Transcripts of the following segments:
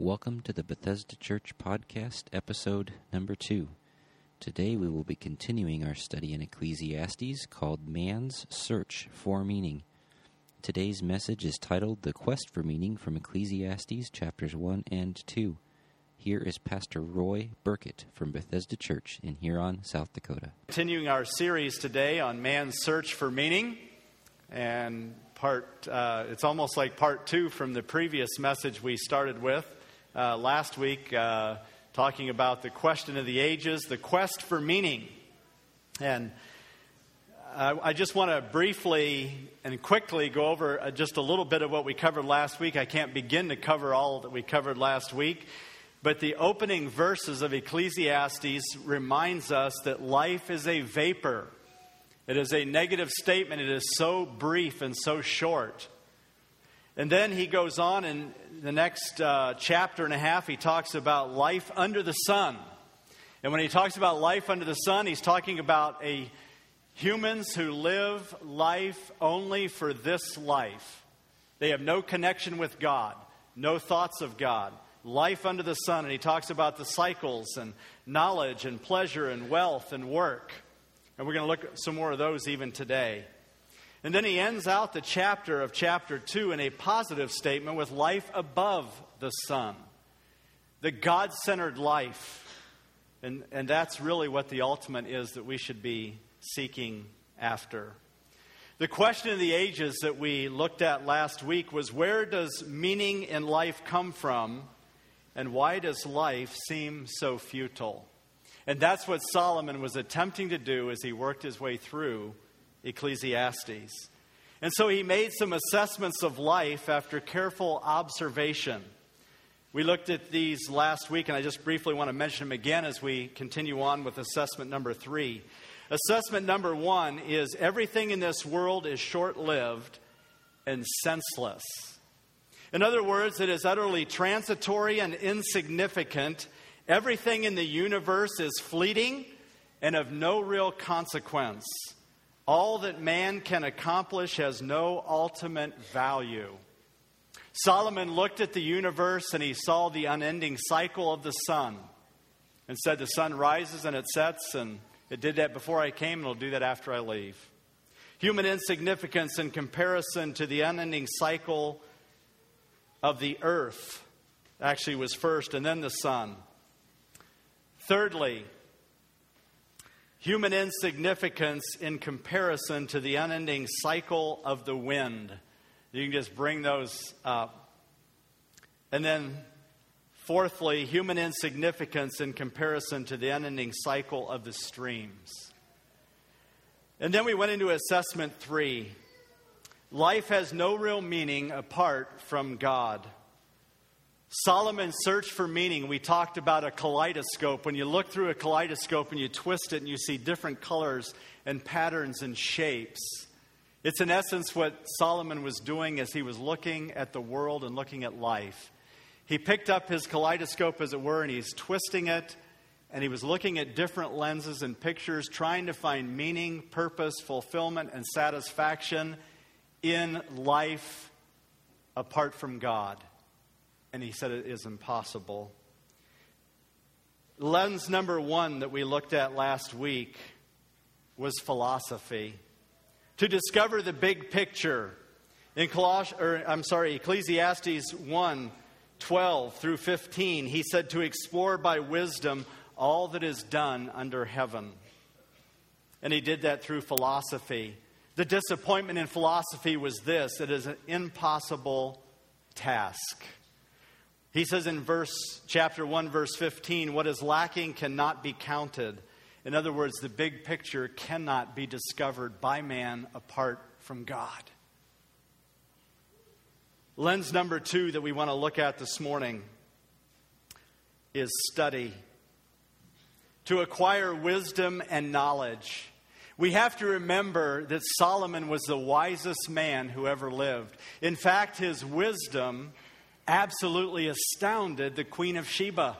Welcome to the Bethesda Church Podcast, episode number two. Today we will be continuing our study in Ecclesiastes called Man's Search for Meaning. Today's message is titled The Quest for Meaning from Ecclesiastes chapters 1 and 2. Here is Pastor Roy Burkett from Bethesda Church in Huron, South Dakota. Continuing our series today on man's search for meaning, and part uh, it's almost like part two from the previous message we started with uh, last week, uh, talking about the question of the ages, the quest for meaning. And I just want to briefly and quickly go over uh, just a little bit of what we covered last week. I can't begin to cover all that we covered last week, but the opening verses of Ecclesiastes reminds us that life is a vapor. It is a negative statement. It is so brief and so short. And then he goes on in the next uh, chapter and a half, he talks about life under the sun. And when he talks about life under the sun, he's talking about a humans who live life only for this life. They have no connection with God, no thoughts of God. Life under the sun. And he talks about the cycles and knowledge and pleasure and wealth and work. And we're going to look at some more of those even today. And then he ends out the chapter of chapter 2 in a positive statement with life above the sun, the God centered life. And, and that's really what the ultimate is that we should be seeking after. The question of the ages that we looked at last week was where does meaning in life come from, and why does life seem so futile? And that's what Solomon was attempting to do as he worked his way through Ecclesiastes. And so he made some assessments of life after careful observation. We looked at these last week, and I just briefly want to mention them again as we continue on with assessment number three. Assessment number one is everything in this world is short lived and senseless. In other words, it is utterly transitory and insignificant. Everything in the universe is fleeting and of no real consequence. All that man can accomplish has no ultimate value. Solomon looked at the universe and he saw the unending cycle of the sun and said, The sun rises and it sets, and it did that before I came, and it'll do that after I leave. Human insignificance in comparison to the unending cycle of the earth actually was first, and then the sun. Thirdly, human insignificance in comparison to the unending cycle of the wind. You can just bring those up. And then, fourthly, human insignificance in comparison to the unending cycle of the streams. And then we went into assessment three. Life has no real meaning apart from God. Solomon searched for meaning. We talked about a kaleidoscope. When you look through a kaleidoscope and you twist it and you see different colors and patterns and shapes, it's in essence what Solomon was doing as he was looking at the world and looking at life. He picked up his kaleidoscope, as it were, and he's twisting it, and he was looking at different lenses and pictures, trying to find meaning, purpose, fulfillment, and satisfaction in life apart from God and he said it is impossible. Lens number one that we looked at last week was philosophy. To discover the big picture, in Coloss- or, I'm sorry, Ecclesiastes 1 12 through 15, he said to explore by wisdom all that is done under heaven. And he did that through philosophy. The disappointment in philosophy was this it is an impossible task. He says in verse chapter 1 verse 15 what is lacking cannot be counted. In other words, the big picture cannot be discovered by man apart from God. Lens number 2 that we want to look at this morning is study. To acquire wisdom and knowledge. We have to remember that Solomon was the wisest man who ever lived. In fact, his wisdom absolutely astounded the Queen of Sheba.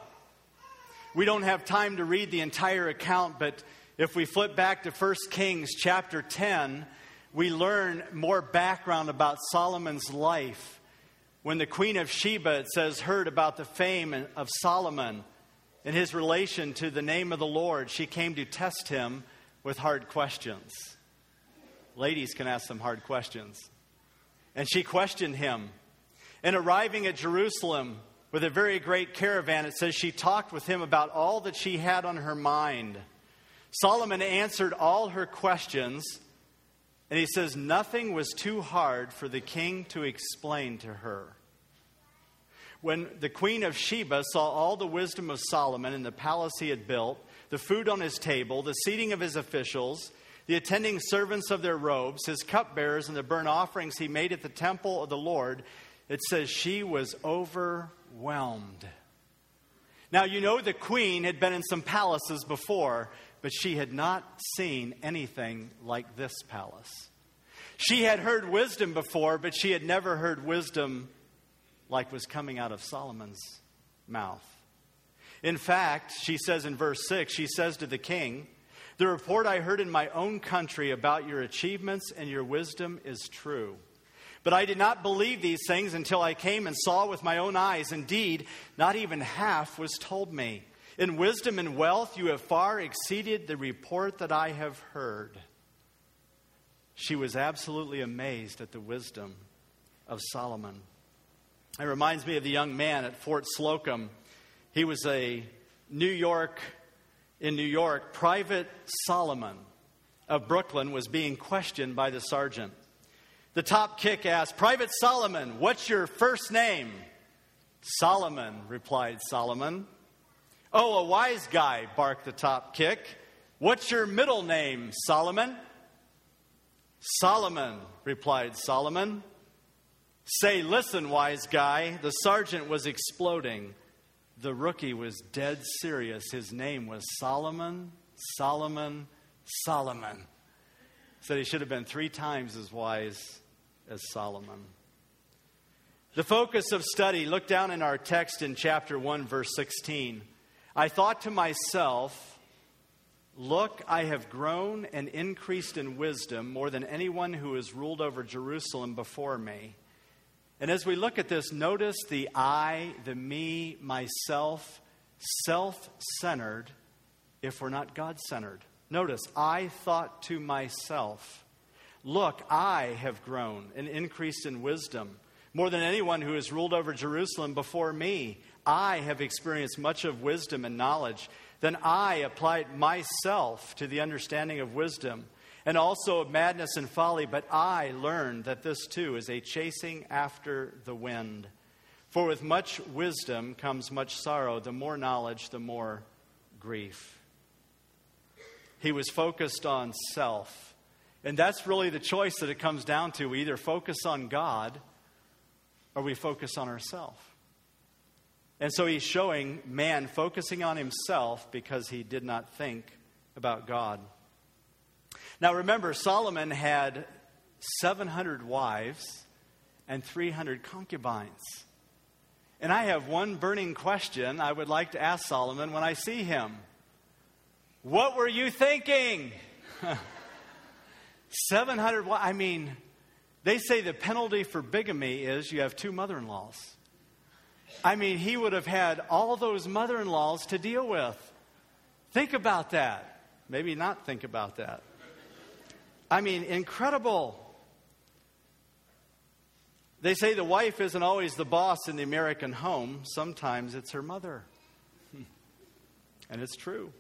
We don't have time to read the entire account, but if we flip back to 1 Kings chapter 10, we learn more background about Solomon's life. when the Queen of Sheba, it says, heard about the fame of Solomon and his relation to the name of the Lord, she came to test him with hard questions. Ladies can ask some hard questions. And she questioned him. And arriving at Jerusalem with a very great caravan, it says she talked with him about all that she had on her mind. Solomon answered all her questions, and he says nothing was too hard for the king to explain to her. When the queen of Sheba saw all the wisdom of Solomon in the palace he had built, the food on his table, the seating of his officials, the attending servants of their robes, his cupbearers, and the burnt offerings he made at the temple of the Lord, it says she was overwhelmed. Now, you know, the queen had been in some palaces before, but she had not seen anything like this palace. She had heard wisdom before, but she had never heard wisdom like was coming out of Solomon's mouth. In fact, she says in verse 6, she says to the king, The report I heard in my own country about your achievements and your wisdom is true. But I did not believe these things until I came and saw with my own eyes. Indeed, not even half was told me. In wisdom and wealth, you have far exceeded the report that I have heard. She was absolutely amazed at the wisdom of Solomon. It reminds me of the young man at Fort Slocum. He was a New York, in New York, Private Solomon of Brooklyn was being questioned by the sergeant. The top kick asked, Private Solomon, what's your first name? Solomon, replied Solomon. Oh, a wise guy, barked the top kick. What's your middle name, Solomon? Solomon, replied Solomon. Say, listen, wise guy. The sergeant was exploding. The rookie was dead serious. His name was Solomon, Solomon, Solomon. Said he should have been three times as wise as Solomon. The focus of study, look down in our text in chapter 1, verse 16. I thought to myself, Look, I have grown and increased in wisdom more than anyone who has ruled over Jerusalem before me. And as we look at this, notice the I, the me, myself, self centered, if we're not God centered. Notice, I thought to myself, Look, I have grown and increased in wisdom more than anyone who has ruled over Jerusalem before me. I have experienced much of wisdom and knowledge. Then I applied myself to the understanding of wisdom and also of madness and folly, but I learned that this too is a chasing after the wind. For with much wisdom comes much sorrow. The more knowledge, the more grief. He was focused on self. And that's really the choice that it comes down to. We either focus on God or we focus on ourselves. And so he's showing man focusing on himself because he did not think about God. Now remember, Solomon had 700 wives and 300 concubines. And I have one burning question I would like to ask Solomon when I see him. What were you thinking? 700, I mean, they say the penalty for bigamy is you have two mother in laws. I mean, he would have had all those mother in laws to deal with. Think about that. Maybe not think about that. I mean, incredible. They say the wife isn't always the boss in the American home, sometimes it's her mother. And it's true.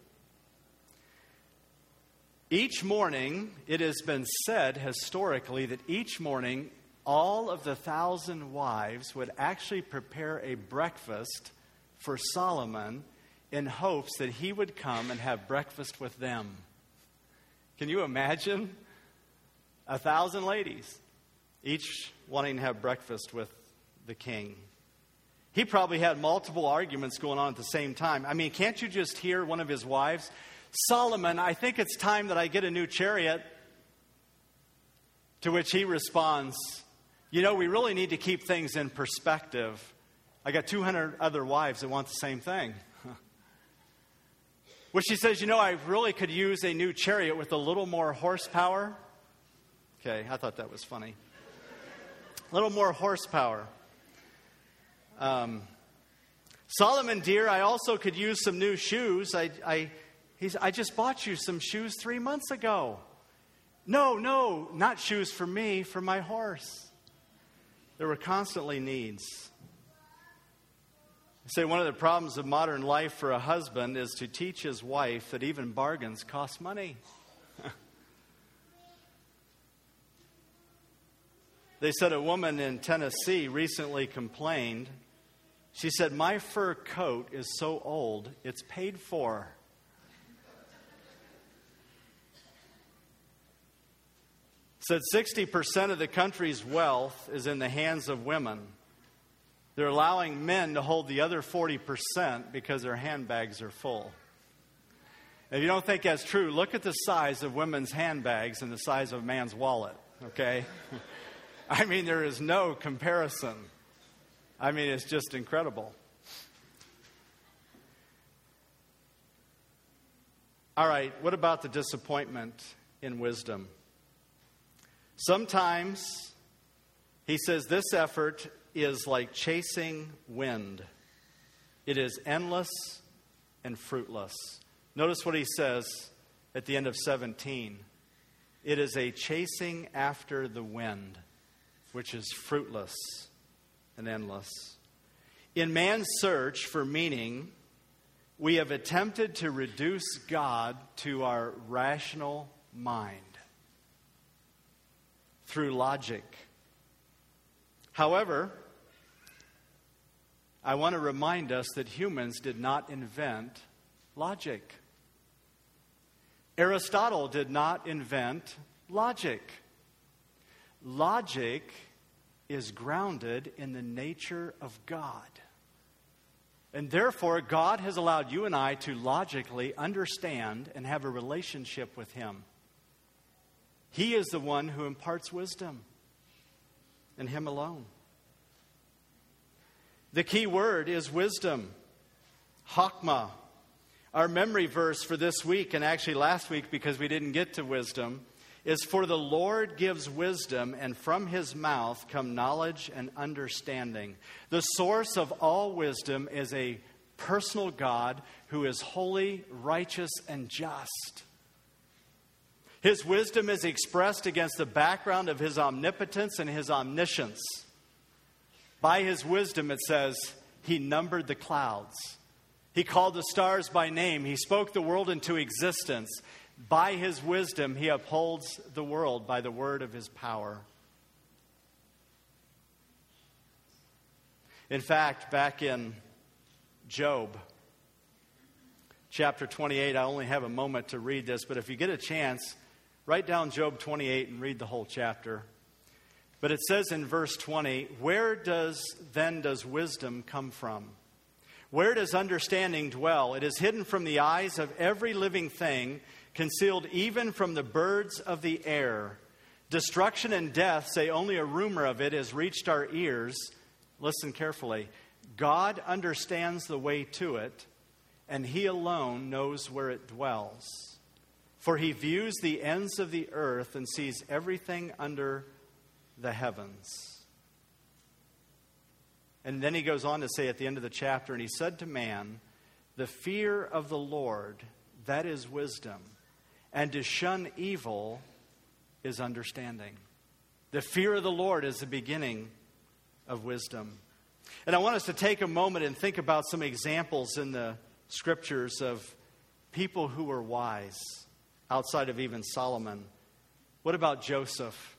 Each morning, it has been said historically that each morning, all of the thousand wives would actually prepare a breakfast for Solomon in hopes that he would come and have breakfast with them. Can you imagine? a thousand ladies, each wanting to have breakfast with the king. He probably had multiple arguments going on at the same time. I mean, can't you just hear one of his wives? Solomon, I think it's time that I get a new chariot. To which he responds, You know, we really need to keep things in perspective. I got 200 other wives that want the same thing. Which she says, You know, I really could use a new chariot with a little more horsepower. Okay, I thought that was funny. A little more horsepower. Um, Solomon, dear, I also could use some new shoes. I, I, he's, I just bought you some shoes three months ago. No, no, not shoes for me, for my horse. There were constantly needs. I say one of the problems of modern life for a husband is to teach his wife that even bargains cost money. they said a woman in Tennessee recently complained. She said, My fur coat is so old, it's paid for. Said 60% of the country's wealth is in the hands of women. They're allowing men to hold the other 40% because their handbags are full. If you don't think that's true, look at the size of women's handbags and the size of a man's wallet, okay? I mean, there is no comparison. I mean, it's just incredible. All right, what about the disappointment in wisdom? Sometimes he says this effort is like chasing wind, it is endless and fruitless. Notice what he says at the end of 17 it is a chasing after the wind, which is fruitless and endless. In man's search for meaning, we have attempted to reduce God to our rational mind through logic. However, I want to remind us that humans did not invent logic. Aristotle did not invent logic. Logic is grounded in the nature of God. And therefore, God has allowed you and I to logically understand and have a relationship with Him. He is the one who imparts wisdom, and Him alone. The key word is wisdom, Hakma. Our memory verse for this week, and actually last week because we didn't get to wisdom, is For the Lord gives wisdom, and from his mouth come knowledge and understanding. The source of all wisdom is a personal God who is holy, righteous, and just. His wisdom is expressed against the background of his omnipotence and his omniscience. By his wisdom, it says, he numbered the clouds. He called the stars by name. He spoke the world into existence. By his wisdom, he upholds the world by the word of his power. In fact, back in Job, chapter 28, I only have a moment to read this, but if you get a chance, Write down Job 28 and read the whole chapter. But it says in verse 20, Where does then does wisdom come from? Where does understanding dwell? It is hidden from the eyes of every living thing, concealed even from the birds of the air. Destruction and death say only a rumor of it has reached our ears. Listen carefully. God understands the way to it, and He alone knows where it dwells. For he views the ends of the earth and sees everything under the heavens. And then he goes on to say at the end of the chapter, and he said to man, The fear of the Lord, that is wisdom, and to shun evil is understanding. The fear of the Lord is the beginning of wisdom. And I want us to take a moment and think about some examples in the scriptures of people who were wise outside of even Solomon. What about Joseph?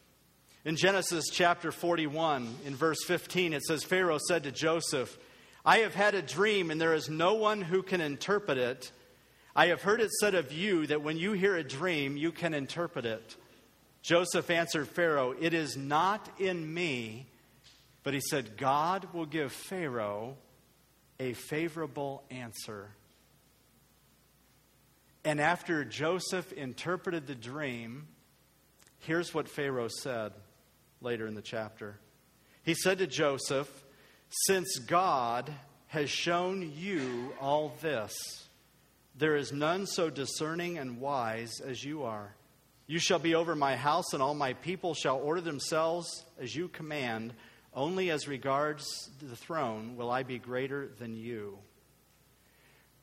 In Genesis chapter 41, in verse 15, it says Pharaoh said to Joseph, I have had a dream, and there is no one who can interpret it. I have heard it said of you that when you hear a dream, you can interpret it. Joseph answered Pharaoh, It is not in me, but he said, God will give Pharaoh a favorable answer. And after Joseph interpreted the dream, here's what Pharaoh said later in the chapter. He said to Joseph, Since God has shown you all this, there is none so discerning and wise as you are. You shall be over my house, and all my people shall order themselves as you command. Only as regards the throne will I be greater than you.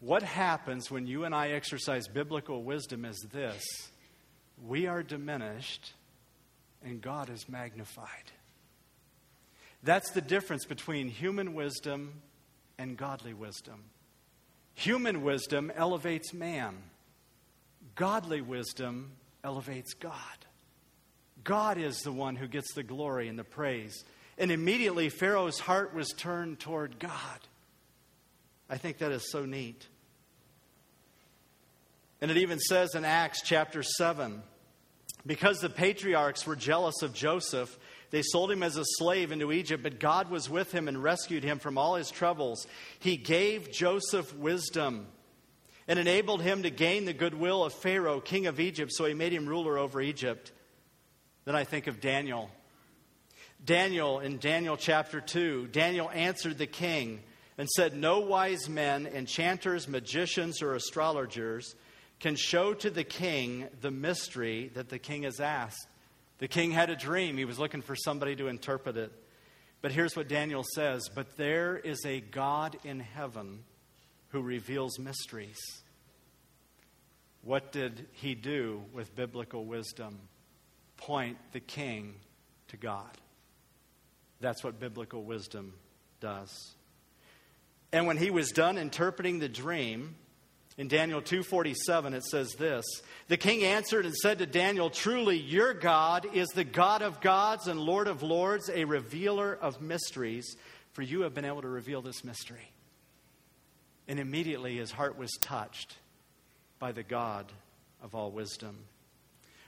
What happens when you and I exercise biblical wisdom is this we are diminished and God is magnified. That's the difference between human wisdom and godly wisdom. Human wisdom elevates man, godly wisdom elevates God. God is the one who gets the glory and the praise. And immediately Pharaoh's heart was turned toward God. I think that is so neat. And it even says in Acts chapter 7 because the patriarchs were jealous of Joseph, they sold him as a slave into Egypt, but God was with him and rescued him from all his troubles. He gave Joseph wisdom and enabled him to gain the goodwill of Pharaoh, king of Egypt, so he made him ruler over Egypt. Then I think of Daniel. Daniel in Daniel chapter 2, Daniel answered the king and said, No wise men, enchanters, magicians, or astrologers can show to the king the mystery that the king has asked. The king had a dream, he was looking for somebody to interpret it. But here's what Daniel says But there is a God in heaven who reveals mysteries. What did he do with biblical wisdom? Point the king to God. That's what biblical wisdom does. And when he was done interpreting the dream, in Daniel 2:47 it says this, the king answered and said to Daniel, "Truly your God is the God of gods and Lord of lords, a revealer of mysteries, for you have been able to reveal this mystery." And immediately his heart was touched by the God of all wisdom.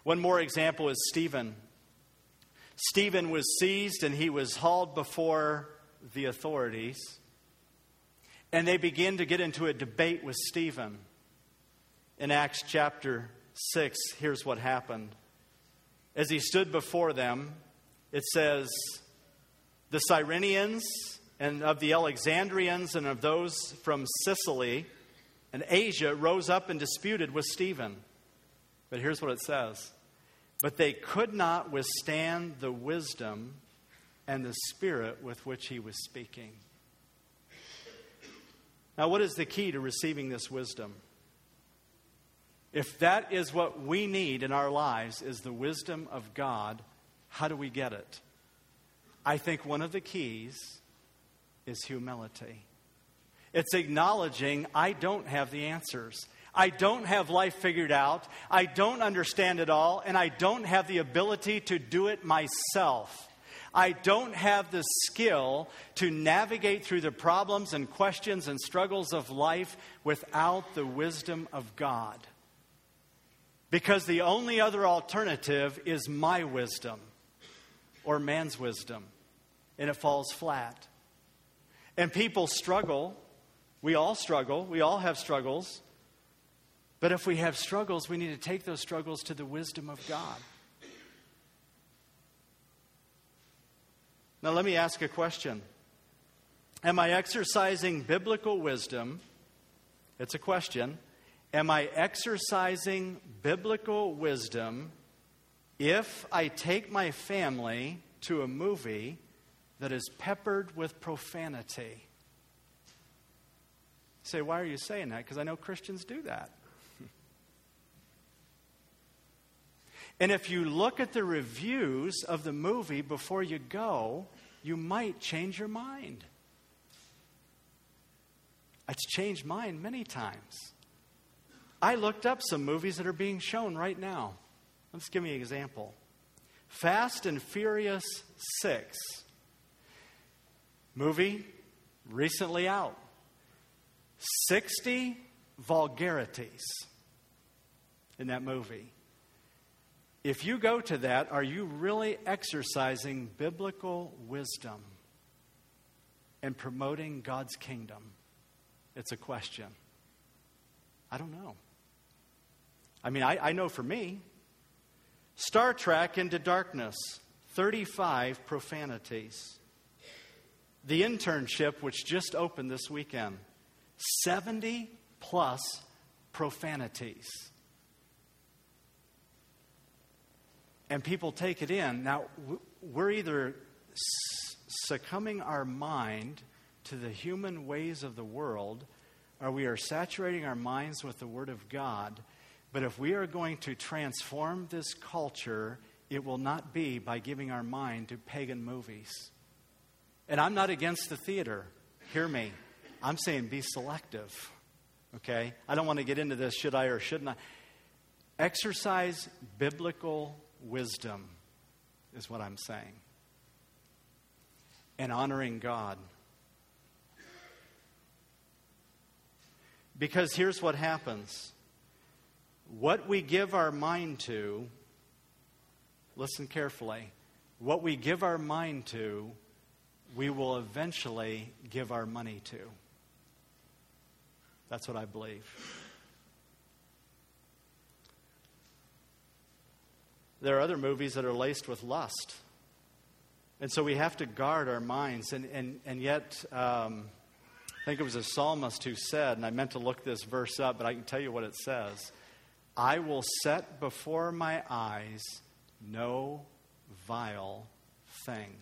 One more example is Stephen. Stephen was seized and he was hauled before the authorities. And they begin to get into a debate with Stephen. In Acts chapter 6, here's what happened. As he stood before them, it says, The Cyrenians and of the Alexandrians and of those from Sicily and Asia rose up and disputed with Stephen. But here's what it says But they could not withstand the wisdom and the spirit with which he was speaking. Now, what is the key to receiving this wisdom? If that is what we need in our lives is the wisdom of God, how do we get it? I think one of the keys is humility. It's acknowledging I don't have the answers. I don't have life figured out. I don't understand it all, and I don't have the ability to do it myself. I don't have the skill to navigate through the problems and questions and struggles of life without the wisdom of God. Because the only other alternative is my wisdom or man's wisdom, and it falls flat. And people struggle. We all struggle. We all have struggles. But if we have struggles, we need to take those struggles to the wisdom of God. Now, let me ask a question Am I exercising biblical wisdom? It's a question. Am I exercising biblical wisdom if I take my family to a movie that is peppered with profanity? say, why are you saying that? Because I know Christians do that. And if you look at the reviews of the movie before you go, you might change your mind. It's changed mine many times. I looked up some movies that are being shown right now. Let's give me an example Fast and Furious 6. Movie recently out. 60 vulgarities in that movie. If you go to that, are you really exercising biblical wisdom and promoting God's kingdom? It's a question. I don't know. I mean, I, I know for me, Star Trek Into Darkness, 35 profanities. The internship, which just opened this weekend, 70 plus profanities. And people take it in. Now, we're either succumbing our mind to the human ways of the world, or we are saturating our minds with the Word of God. But if we are going to transform this culture, it will not be by giving our mind to pagan movies. And I'm not against the theater. Hear me. I'm saying be selective. Okay? I don't want to get into this should I or shouldn't I. Exercise biblical wisdom, is what I'm saying. And honoring God. Because here's what happens what we give our mind to, listen carefully, what we give our mind to, we will eventually give our money to. That's what I believe. There are other movies that are laced with lust. And so we have to guard our minds. And, and, and yet, um, I think it was a psalmist who said, and I meant to look this verse up, but I can tell you what it says I will set before my eyes no vile thing.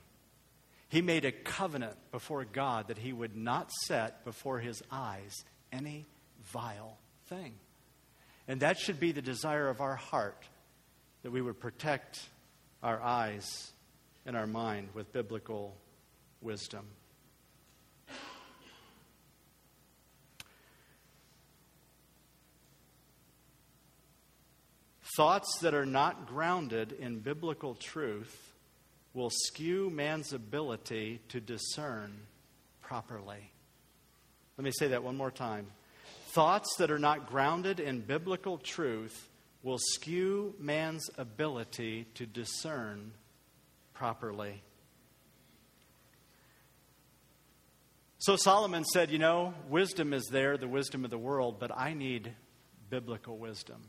He made a covenant before God that he would not set before his eyes any vile thing. And that should be the desire of our heart that we would protect our eyes and our mind with biblical wisdom. Thoughts that are not grounded in biblical truth will skew man's ability to discern properly. Let me say that one more time. Thoughts that are not grounded in biblical truth will skew man's ability to discern properly. So Solomon said, You know, wisdom is there, the wisdom of the world, but I need biblical wisdom.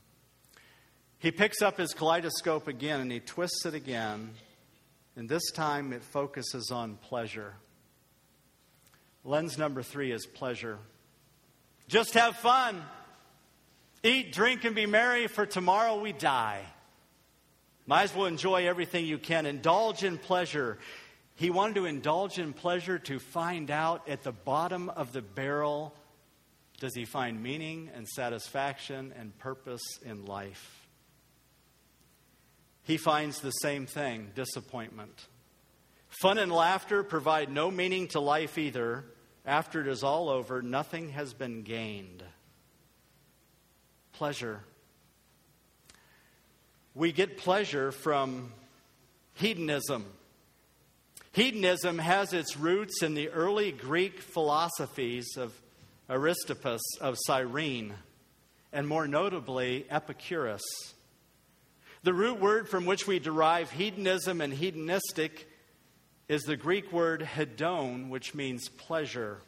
He picks up his kaleidoscope again and he twists it again, and this time it focuses on pleasure. Lens number three is pleasure. Just have fun. Eat, drink, and be merry, for tomorrow we die. Might as well enjoy everything you can. Indulge in pleasure. He wanted to indulge in pleasure to find out at the bottom of the barrel does he find meaning and satisfaction and purpose in life? He finds the same thing disappointment. Fun and laughter provide no meaning to life either. After it is all over, nothing has been gained. Pleasure. We get pleasure from hedonism. Hedonism has its roots in the early Greek philosophies of Aristippus of Cyrene, and more notably, Epicurus. The root word from which we derive hedonism and hedonistic is the Greek word hedon, which means pleasure.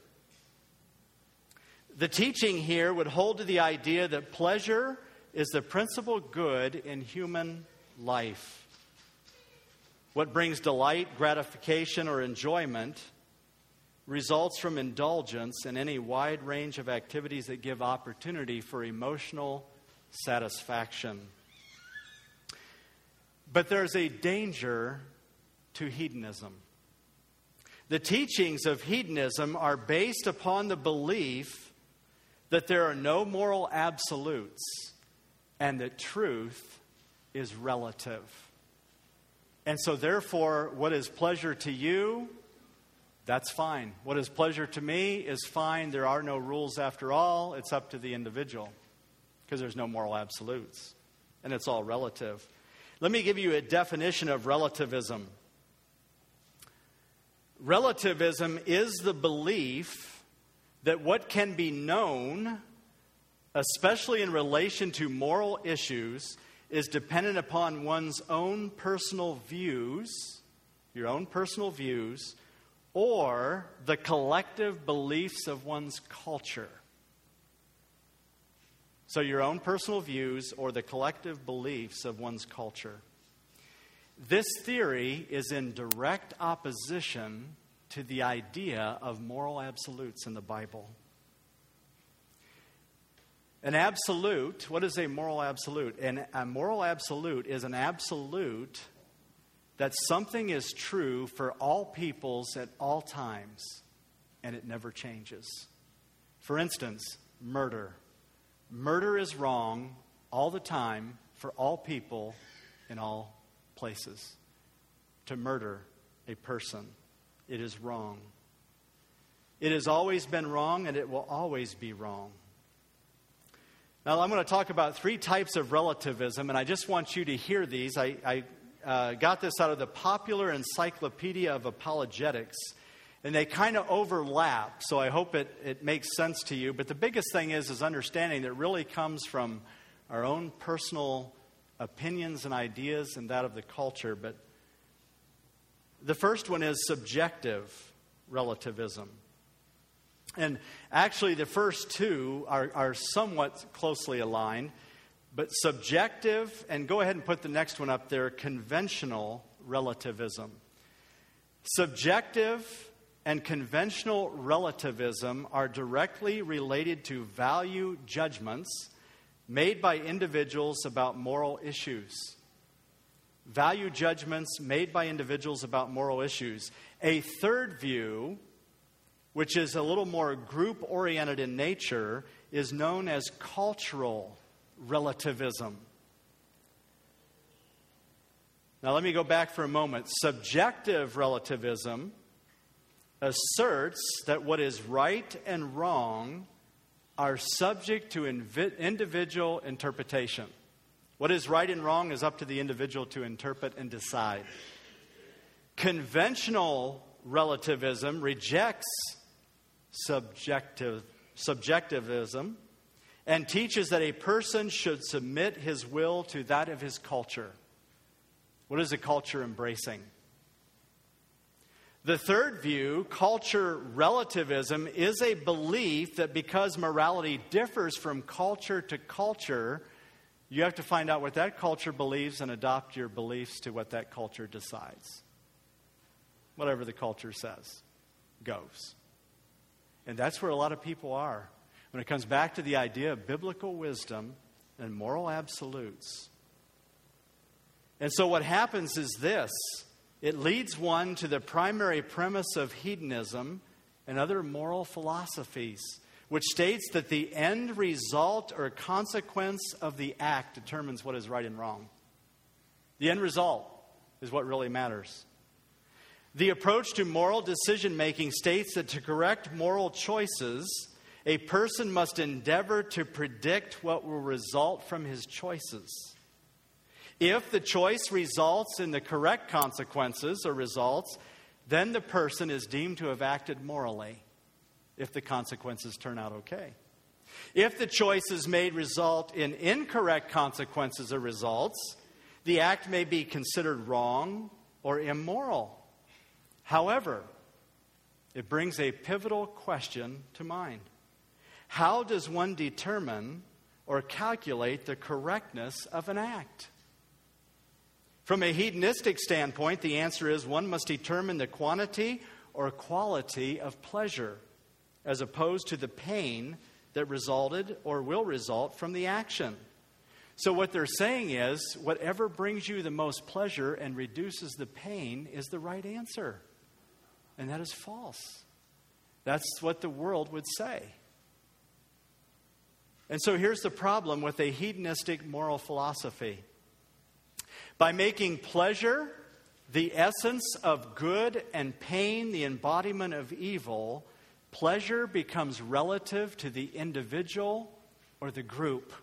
The teaching here would hold to the idea that pleasure is the principal good in human life. What brings delight, gratification, or enjoyment results from indulgence in any wide range of activities that give opportunity for emotional satisfaction. But there's a danger to hedonism. The teachings of hedonism are based upon the belief that there are no moral absolutes and that truth is relative. And so, therefore, what is pleasure to you, that's fine. What is pleasure to me is fine. There are no rules after all. It's up to the individual because there's no moral absolutes and it's all relative. Let me give you a definition of relativism. Relativism is the belief that what can be known, especially in relation to moral issues, is dependent upon one's own personal views, your own personal views, or the collective beliefs of one's culture. So, your own personal views or the collective beliefs of one's culture. This theory is in direct opposition to the idea of moral absolutes in the Bible. An absolute, what is a moral absolute? A moral absolute is an absolute that something is true for all peoples at all times, and it never changes. For instance, murder. Murder is wrong all the time for all people in all places. To murder a person, it is wrong. It has always been wrong, and it will always be wrong. Now, I'm going to talk about three types of relativism, and I just want you to hear these. I, I uh, got this out of the Popular Encyclopedia of Apologetics, and they kind of overlap, so I hope it, it makes sense to you. But the biggest thing is, is understanding that really comes from our own personal opinions and ideas and that of the culture. But the first one is subjective relativism. And actually, the first two are, are somewhat closely aligned, but subjective, and go ahead and put the next one up there conventional relativism. Subjective and conventional relativism are directly related to value judgments made by individuals about moral issues. Value judgments made by individuals about moral issues. A third view which is a little more group oriented in nature, is known as cultural relativism. Now, let me go back for a moment. Subjective relativism asserts that what is right and wrong are subject to individual interpretation. What is right and wrong is up to the individual to interpret and decide. Conventional relativism rejects subjective, subjectivism and teaches that a person should submit his will to that of his culture. What is a culture embracing? The third view, culture relativism, is a belief that because morality differs from culture to culture, you have to find out what that culture believes and adopt your beliefs to what that culture decides. Whatever the culture says goes. And that's where a lot of people are when it comes back to the idea of biblical wisdom and moral absolutes. And so, what happens is this it leads one to the primary premise of hedonism and other moral philosophies, which states that the end result or consequence of the act determines what is right and wrong. The end result is what really matters. The approach to moral decision making states that to correct moral choices, a person must endeavor to predict what will result from his choices. If the choice results in the correct consequences or results, then the person is deemed to have acted morally if the consequences turn out okay. If the choices made result in incorrect consequences or results, the act may be considered wrong or immoral. However, it brings a pivotal question to mind How does one determine or calculate the correctness of an act? From a hedonistic standpoint, the answer is one must determine the quantity or quality of pleasure as opposed to the pain that resulted or will result from the action. So, what they're saying is whatever brings you the most pleasure and reduces the pain is the right answer. And that is false. That's what the world would say. And so here's the problem with a hedonistic moral philosophy. By making pleasure the essence of good and pain the embodiment of evil, pleasure becomes relative to the individual or the group.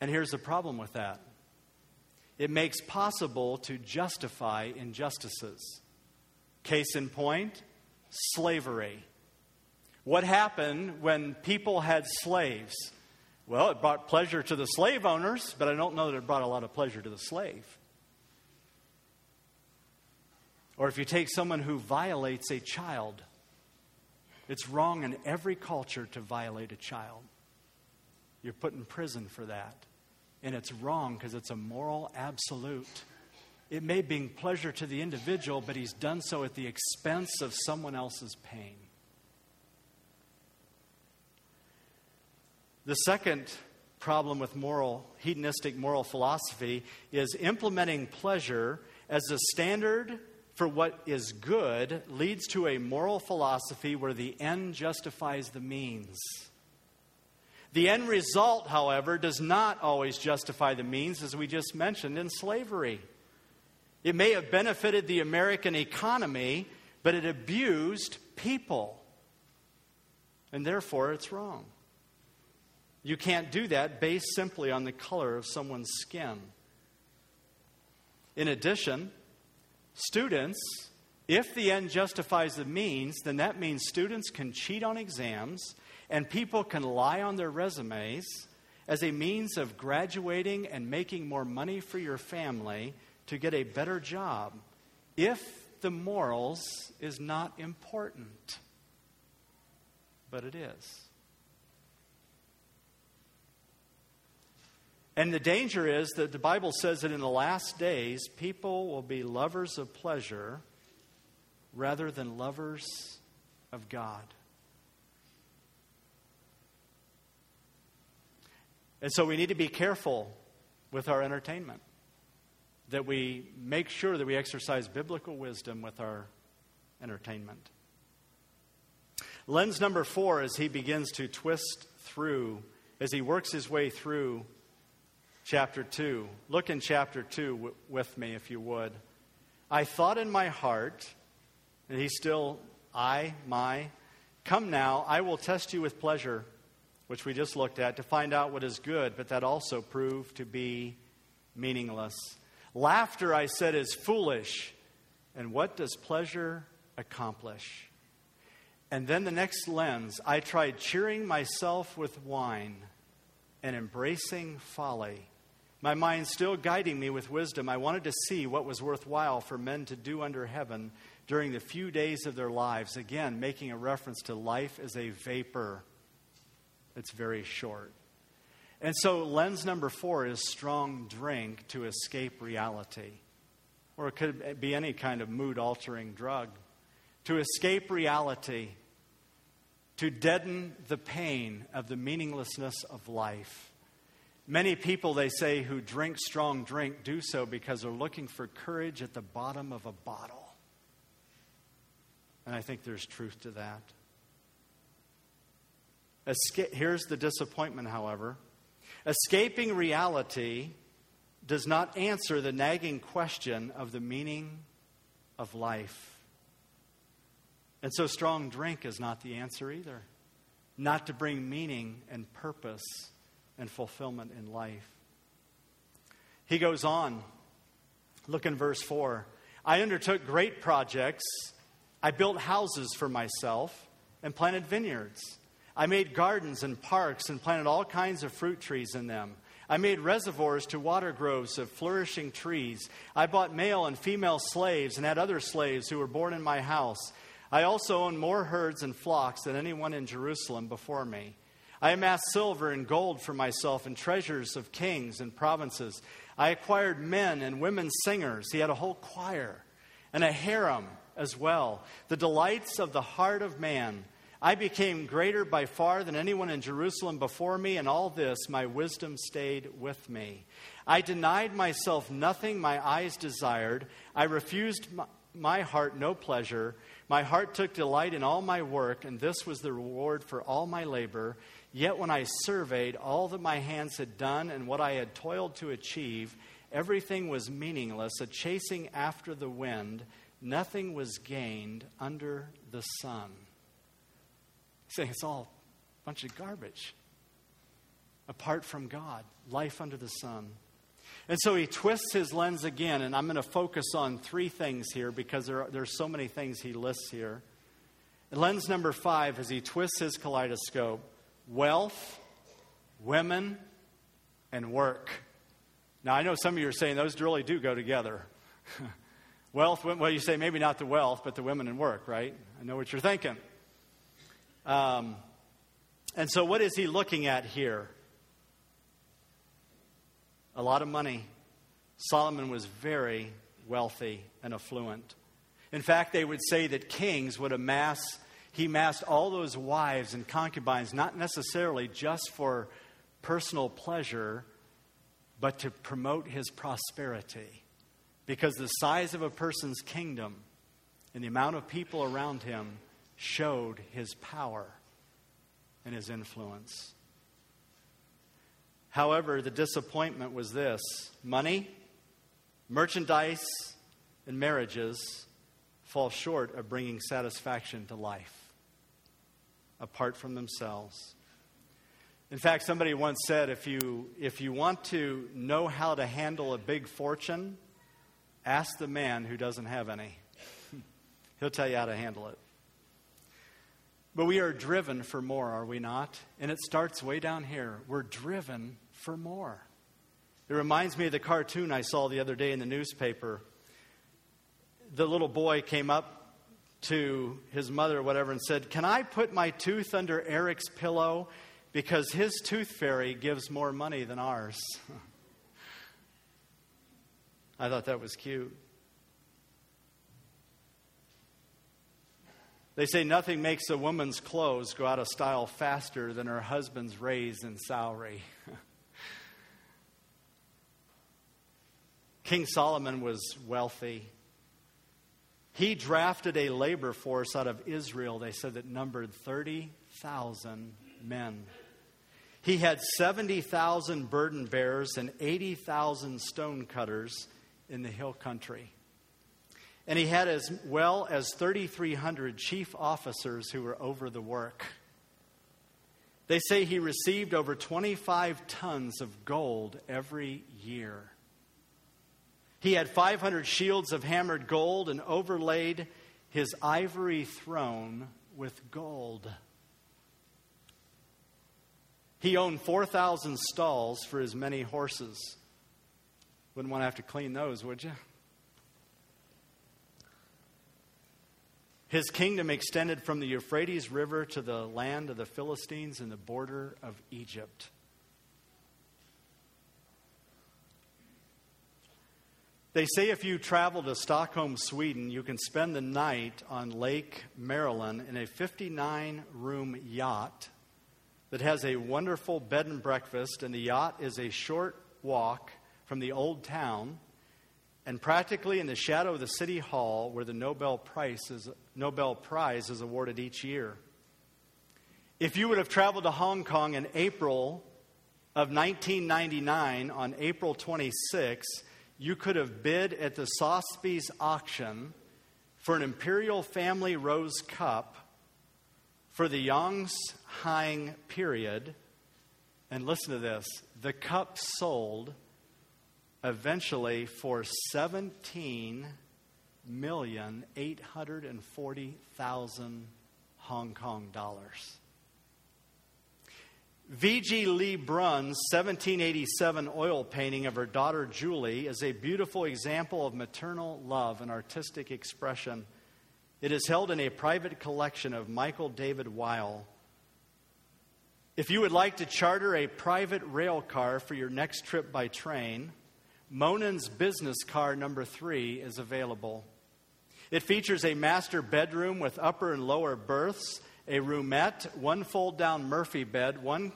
And here's the problem with that it makes possible to justify injustices. Case in point, slavery. What happened when people had slaves? Well, it brought pleasure to the slave owners, but I don't know that it brought a lot of pleasure to the slave. Or if you take someone who violates a child, it's wrong in every culture to violate a child. You're put in prison for that. And it's wrong because it's a moral absolute. It may bring pleasure to the individual, but he's done so at the expense of someone else's pain. The second problem with moral, hedonistic moral philosophy is implementing pleasure as a standard for what is good leads to a moral philosophy where the end justifies the means. The end result, however, does not always justify the means, as we just mentioned in slavery. It may have benefited the American economy, but it abused people. And therefore, it's wrong. You can't do that based simply on the color of someone's skin. In addition, students, if the end justifies the means, then that means students can cheat on exams and people can lie on their resumes as a means of graduating and making more money for your family to get a better job if the morals is not important. But it is. And the danger is that the Bible says that in the last days, people will be lovers of pleasure rather than lovers of God. And so we need to be careful with our entertainment, that we make sure that we exercise biblical wisdom with our entertainment. Lens number four, as he begins to twist through, as he works his way through chapter 2. Look in chapter 2 w- with me, if you would. I thought in my heart, and he's still, I, my, come now, I will test you with pleasure which we just looked at, to find out what is good, but that also proved to be meaningless. Laughter, I said, is foolish. And what does pleasure accomplish? And then the next lens, I tried cheering myself with wine and embracing folly. My mind still guiding me with wisdom, I wanted to see what was worthwhile for men to do under heaven during the few days of their lives. Again, making a reference to life as a vapor. It's very short. And so, lens number four is strong drink to escape reality. Or it could be any kind of mood altering drug. To escape reality, to deaden the pain of the meaninglessness of life. Many people, they say, who drink strong drink do so because they're looking for courage at the bottom of a bottle. And I think there's truth to that. Esca- Here's the disappointment, however. Escaping reality does not answer the nagging question of the meaning of life. And so, strong drink is not the answer either. Not to bring meaning and purpose and fulfillment in life. He goes on. Look in verse 4. I undertook great projects. I built houses for myself and planted vineyards. I made gardens and parks and planted all kinds of fruit trees in them. I made reservoirs to water groves of flourishing trees. I bought male and female slaves and had other slaves who were born in my house. I also owned more herds and flocks than anyone in Jerusalem before me. I amassed silver and gold for myself and treasures of kings and provinces. I acquired men and women singers. He had a whole choir and a harem as well. The delights of the heart of man. I became greater by far than anyone in Jerusalem before me, and all this my wisdom stayed with me. I denied myself nothing my eyes desired. I refused my heart no pleasure. My heart took delight in all my work, and this was the reward for all my labor. Yet when I surveyed all that my hands had done and what I had toiled to achieve, everything was meaningless, a chasing after the wind. Nothing was gained under the sun saying it's all a bunch of garbage apart from God, life under the sun. And so he twists his lens again, and I'm going to focus on three things here because there are, there are so many things he lists here. lens number five, as he twists his kaleidoscope wealth, women, and work. Now, I know some of you are saying those really do go together. wealth, well, you say maybe not the wealth, but the women and work, right? I know what you're thinking. Um, and so, what is he looking at here? A lot of money. Solomon was very wealthy and affluent. In fact, they would say that kings would amass, he amassed all those wives and concubines, not necessarily just for personal pleasure, but to promote his prosperity. Because the size of a person's kingdom and the amount of people around him showed his power and his influence. However, the disappointment was this money, merchandise, and marriages fall short of bringing satisfaction to life apart from themselves. In fact, somebody once said if you, if you want to know how to handle a big fortune, ask the man who doesn't have any. He'll tell you how to handle it. But we are driven for more, are we not? And it starts way down here. We're driven for more. It reminds me of the cartoon I saw the other day in the newspaper. The little boy came up to his mother or whatever and said, Can I put my tooth under Eric's pillow? Because his tooth fairy gives more money than ours. I thought that was cute. They say nothing makes a woman's clothes go out of style faster than her husband's raise in salary. King Solomon was wealthy. He drafted a labor force out of Israel, they said, that numbered 30,000 men. He had 70,000 burden bearers and 80,000 stone cutters in the hill country. And he had as well as 3,300 chief officers who were over the work. They say he received over 25 tons of gold every year. He had 500 shields of hammered gold and overlaid his ivory throne with gold. He owned 4,000 stalls for his many horses. Wouldn't want to have to clean those, would you? His kingdom extended from the Euphrates River to the land of the Philistines and the border of Egypt. They say if you travel to Stockholm, Sweden, you can spend the night on Lake Mälaren in a 59 room yacht that has a wonderful bed and breakfast, and the yacht is a short walk from the old town and practically in the shadow of the city hall where the Nobel Prize is, Nobel Prize is awarded each year. If you would have traveled to Hong Kong in April of 1999 on April 26, you could have bid at the Sotheby's auction for an Imperial Famille Rose Cup for the Yongzheng period. And listen to this the cup sold eventually for seventeen million eight hundred and forty thousand Hong Kong dollars. Vigée Le Brun's 1787 oil painting of her daughter Julie is a beautiful example of maternal love and artistic expression. It is held in a private collection of Michael David Weill. If you would like to charter a private rail car for your next trip by train, Monon's business car number three is available. It features a master bedroom with upper and lower berths, a roomette, one fold down Murphy bed, one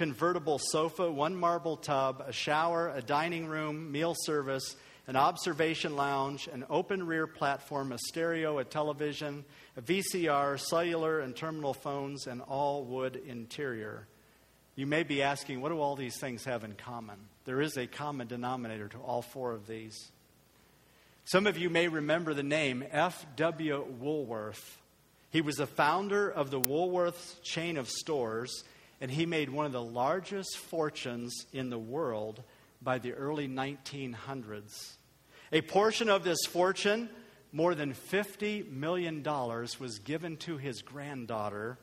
convertible sofa, one marble tub, a shower, a dining room, meal service, an observation lounge, an open rear platform, a stereo, a television, a VCR, cellular and terminal phones, and all wood interior. You may be asking, what do all these things have in common? There is a common denominator to all four of these. Some of you may remember the name F.W. Woolworth. He was the founder of the Woolworth chain of stores, and he made one of the largest fortunes in the world by the early 1900s. A portion of this fortune, more than $50 million, was given to his granddaughter,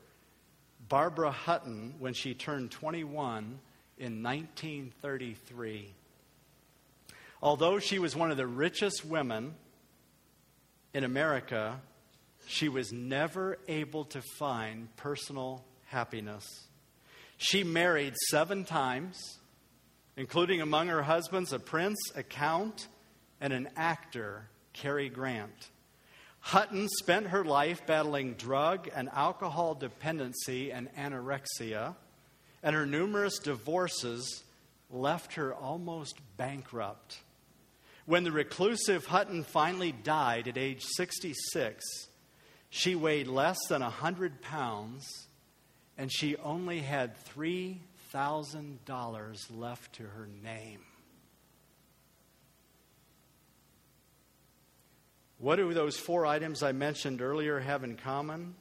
Barbara Hutton, when she turned 21 in 1933. Although she was one of the richest women in America, she was never able to find personal happiness. She married seven times, including among her husbands a prince, a count, and an actor, Cary Grant. Hutton spent her life battling drug and alcohol dependency and anorexia and her numerous divorces left her almost bankrupt. When the reclusive Hutton finally died at age 66, she weighed less than 100 pounds and she only had $3,000 left to her name. What do those four items I mentioned earlier have in common?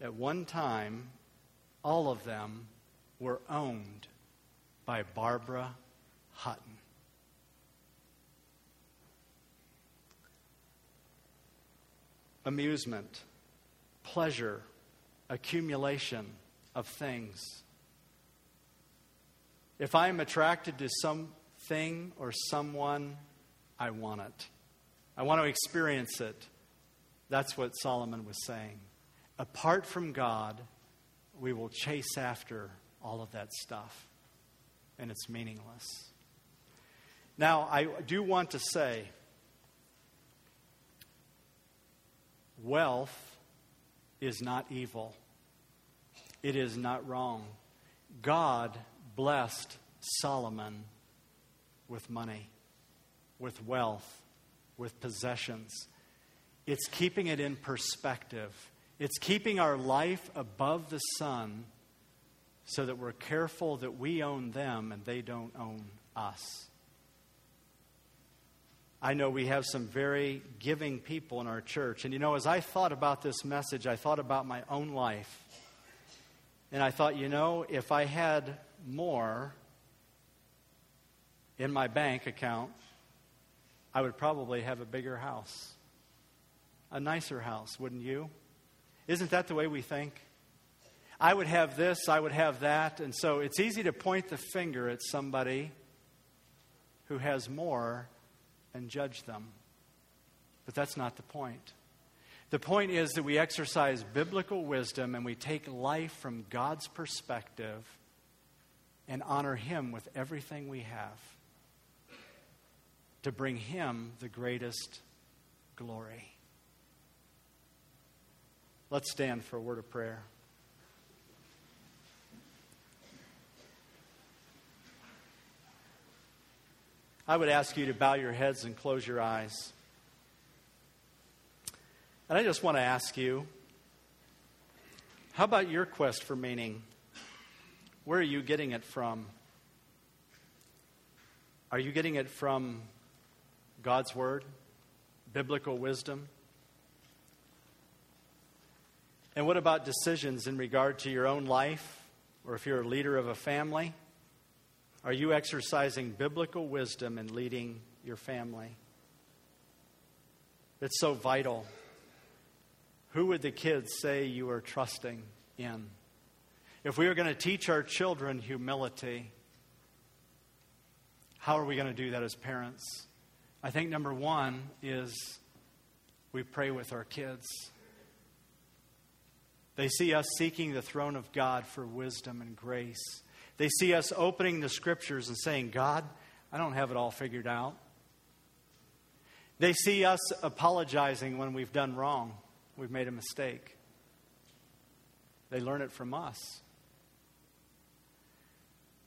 At one time, all of them were owned by Barbara Hutton. Amusement, pleasure, accumulation of things. If I am attracted to something or someone, I want it. I want to experience it. That's what Solomon was saying. Apart from God, we will chase after all of that stuff, and it's meaningless. Now, I do want to say wealth is not evil, it is not wrong. God blessed Solomon with money, with wealth, with possessions. It's keeping it in perspective. It's keeping our life above the sun so that we're careful that we own them and they don't own us. I know we have some very giving people in our church. And you know, as I thought about this message, I thought about my own life. And I thought, you know, if I had more in my bank account, I would probably have a bigger house, a nicer house, wouldn't you? Isn't that the way we think? I would have this, I would have that. And so it's easy to point the finger at somebody who has more and judge them. But that's not the point. The point is that we exercise biblical wisdom and we take life from God's perspective and honor Him with everything we have to bring Him the greatest glory. Let's stand for a word of prayer. I would ask you to bow your heads and close your eyes. And I just want to ask you how about your quest for meaning? Where are you getting it from? Are you getting it from God's Word, biblical wisdom? And what about decisions in regard to your own life, or if you're a leader of a family? Are you exercising biblical wisdom in leading your family? It's so vital. Who would the kids say you are trusting in? If we are going to teach our children humility, how are we going to do that as parents? I think number one is we pray with our kids. They see us seeking the throne of God for wisdom and grace. They see us opening the scriptures and saying, God, I don't have it all figured out. They see us apologizing when we've done wrong, we've made a mistake. They learn it from us.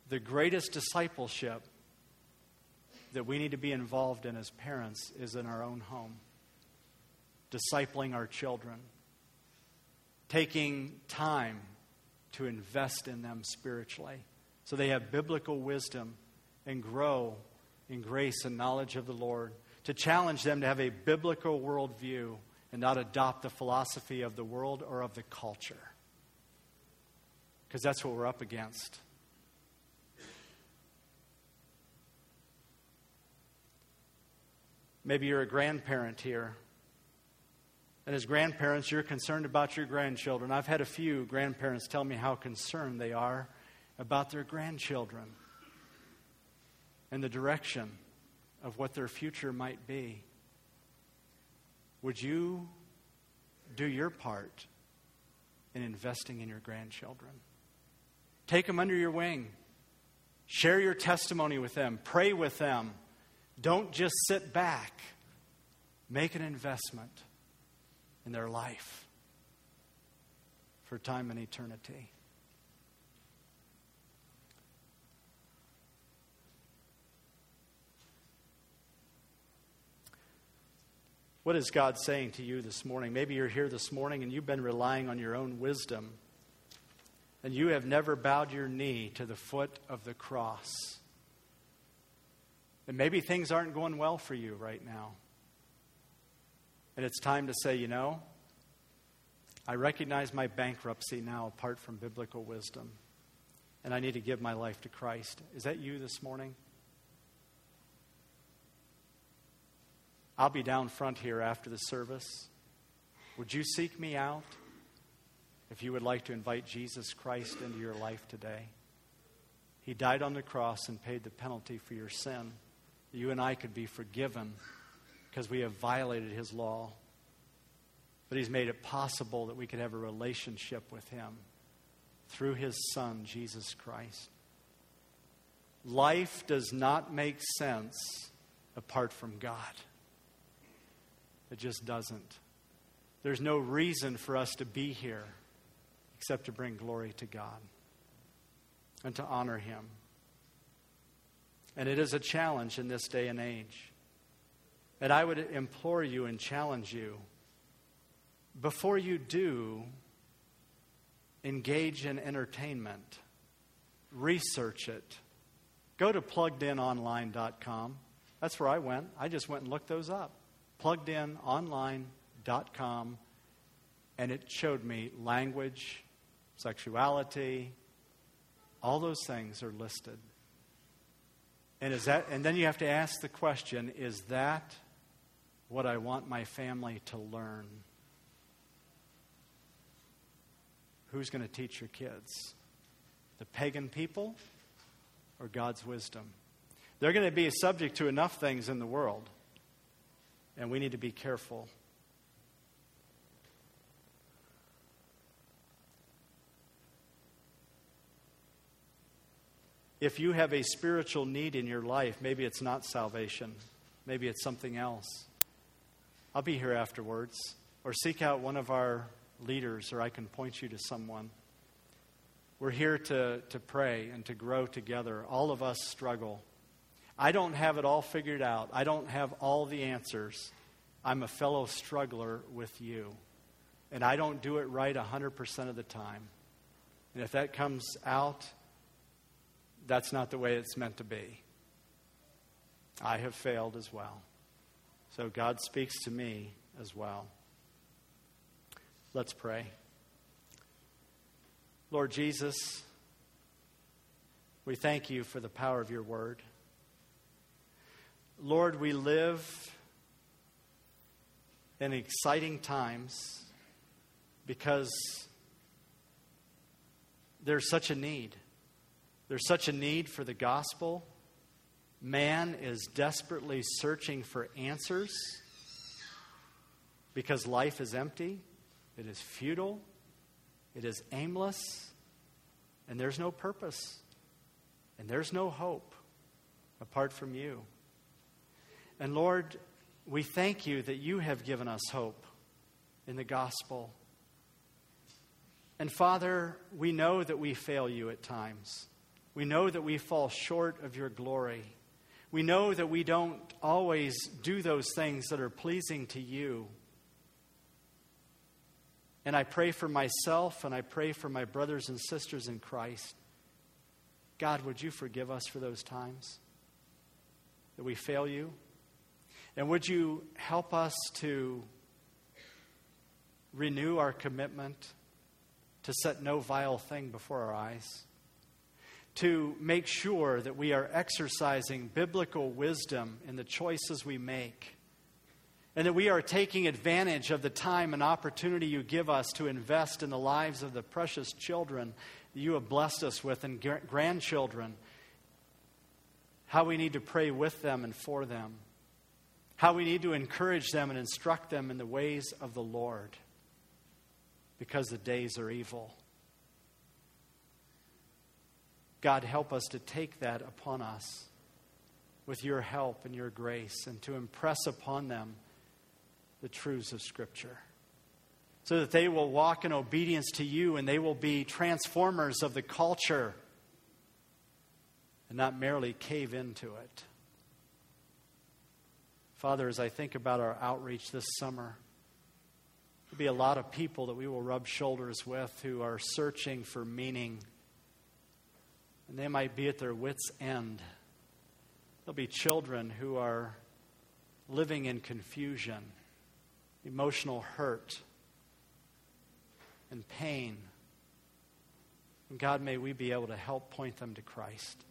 The greatest discipleship that we need to be involved in as parents is in our own home, discipling our children, taking time to invest in them spiritually so they have biblical wisdom and grow in grace and knowledge of the Lord, to challenge them to have a biblical worldview and not adopt the philosophy of the world or of the culture. Because that's what we're up against. Maybe you're a grandparent here. And as grandparents, you're concerned about your grandchildren. I've had a few grandparents tell me how concerned they are about their grandchildren and the direction of what their future might be. Would you do your part in investing in your grandchildren? Take them under your wing. Share your testimony with them. Pray with them. Don't just sit back. Make an investment in their life for time and eternity. What is God saying to you this morning? Maybe you're here this morning and you've been relying on your own wisdom, and you have never bowed your knee to the foot of the cross. And maybe things aren't going well for you right now. And it's time to say, you know, I recognize my bankruptcy now apart from biblical wisdom, and I need to give my life to Christ. Is that you this morning? I'll be down front here after the service. Would you seek me out if you would like to invite Jesus Christ into your life today? He died on the cross and paid the penalty for your sin. You and I could be forgiven because we have violated his law. But he's made it possible that we could have a relationship with him through his son, Jesus Christ. Life does not make sense apart from God. It just doesn't. There's no reason for us to be here except to bring glory to God and to honor Him. And it is a challenge in this day and age. And I would implore you and challenge you before you do engage in entertainment, research it. Go to pluggedinonline.com. That's where I went. I just went and looked those up pluggedinonline.com, and it showed me language, sexuality, all those things are listed. And, is that, and then you have to ask the question is that what I want my family to learn? Who's going to teach your kids? The pagan people or God's wisdom? They're going to be subject to enough things in the world and we need to be careful. If you have a spiritual need in your life, maybe it's not salvation, maybe it's something else. I'll be here afterwards. Or seek out one of our leaders, or I can point you to someone. We're here to, to pray and to grow together. All of us struggle. I don't have it all figured out, I don't have all the answers. I'm a fellow struggler with you. And I don't do it right 100% of the time. And if that comes out, that's not the way it's meant to be. I have failed as well. So God speaks to me as well. Let's pray. Lord Jesus, we thank you for the power of your word. Lord, we live in exciting times because there's such a need. There's such a need for the gospel. Man is desperately searching for answers because life is empty, it is futile, it is aimless, and there's no purpose, and there's no hope apart from you. And Lord, we thank you that you have given us hope in the gospel. And Father, we know that we fail you at times. We know that we fall short of your glory. We know that we don't always do those things that are pleasing to you. And I pray for myself and I pray for my brothers and sisters in Christ. God, would you forgive us for those times that we fail you? And would you help us to renew our commitment to set no vile thing before our eyes? To make sure that we are exercising biblical wisdom in the choices we make, and that we are taking advantage of the time and opportunity you give us to invest in the lives of the precious children you have blessed us with and grandchildren, how we need to pray with them and for them how we need to encourage them and instruct them in the ways of the Lord because the days are evil. God, help us to take that upon us with your help and your grace and to impress upon them the truths of Scripture so that they will walk in obedience to you and they will be transformers of the culture and not merely cave into it. Father, as I think about our outreach this summer, there'll be a lot of people that we will rub shoulders with who are searching for meaning. And they might be at their wits' end. There'll be children who are living in confusion, emotional hurt, and pain. And God, may we be able to help point them to Christ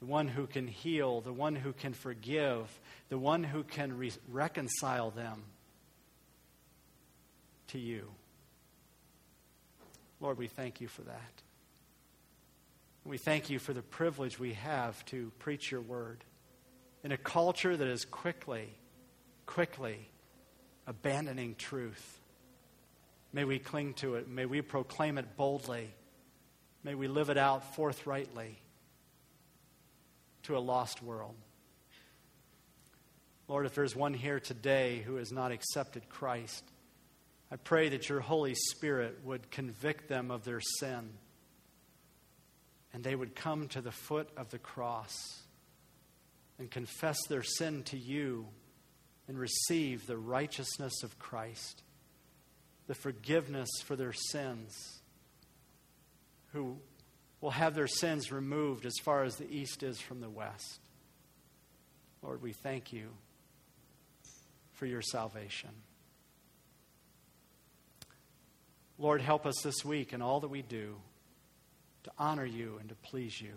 the one who can heal, the one who can forgive, the one who can re- reconcile them to you. Lord, we thank you for that. We thank you for the privilege we have to preach your word in a culture that is quickly, quickly abandoning truth. May we cling to it. May we proclaim it boldly. May we live it out forthrightly to a lost world. Lord, if there's one here today who has not accepted Christ, I pray that your Holy Spirit would convict them of their sin and they would come to the foot of the cross and confess their sin to you and receive the righteousness of Christ, the forgiveness for their sins, who will have their sins removed as far as the east is from the west. Lord, we thank you for your salvation. Lord, help us this week in all that we do to honor you and to please you.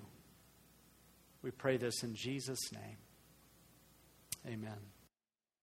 We pray this in Jesus' name. Amen.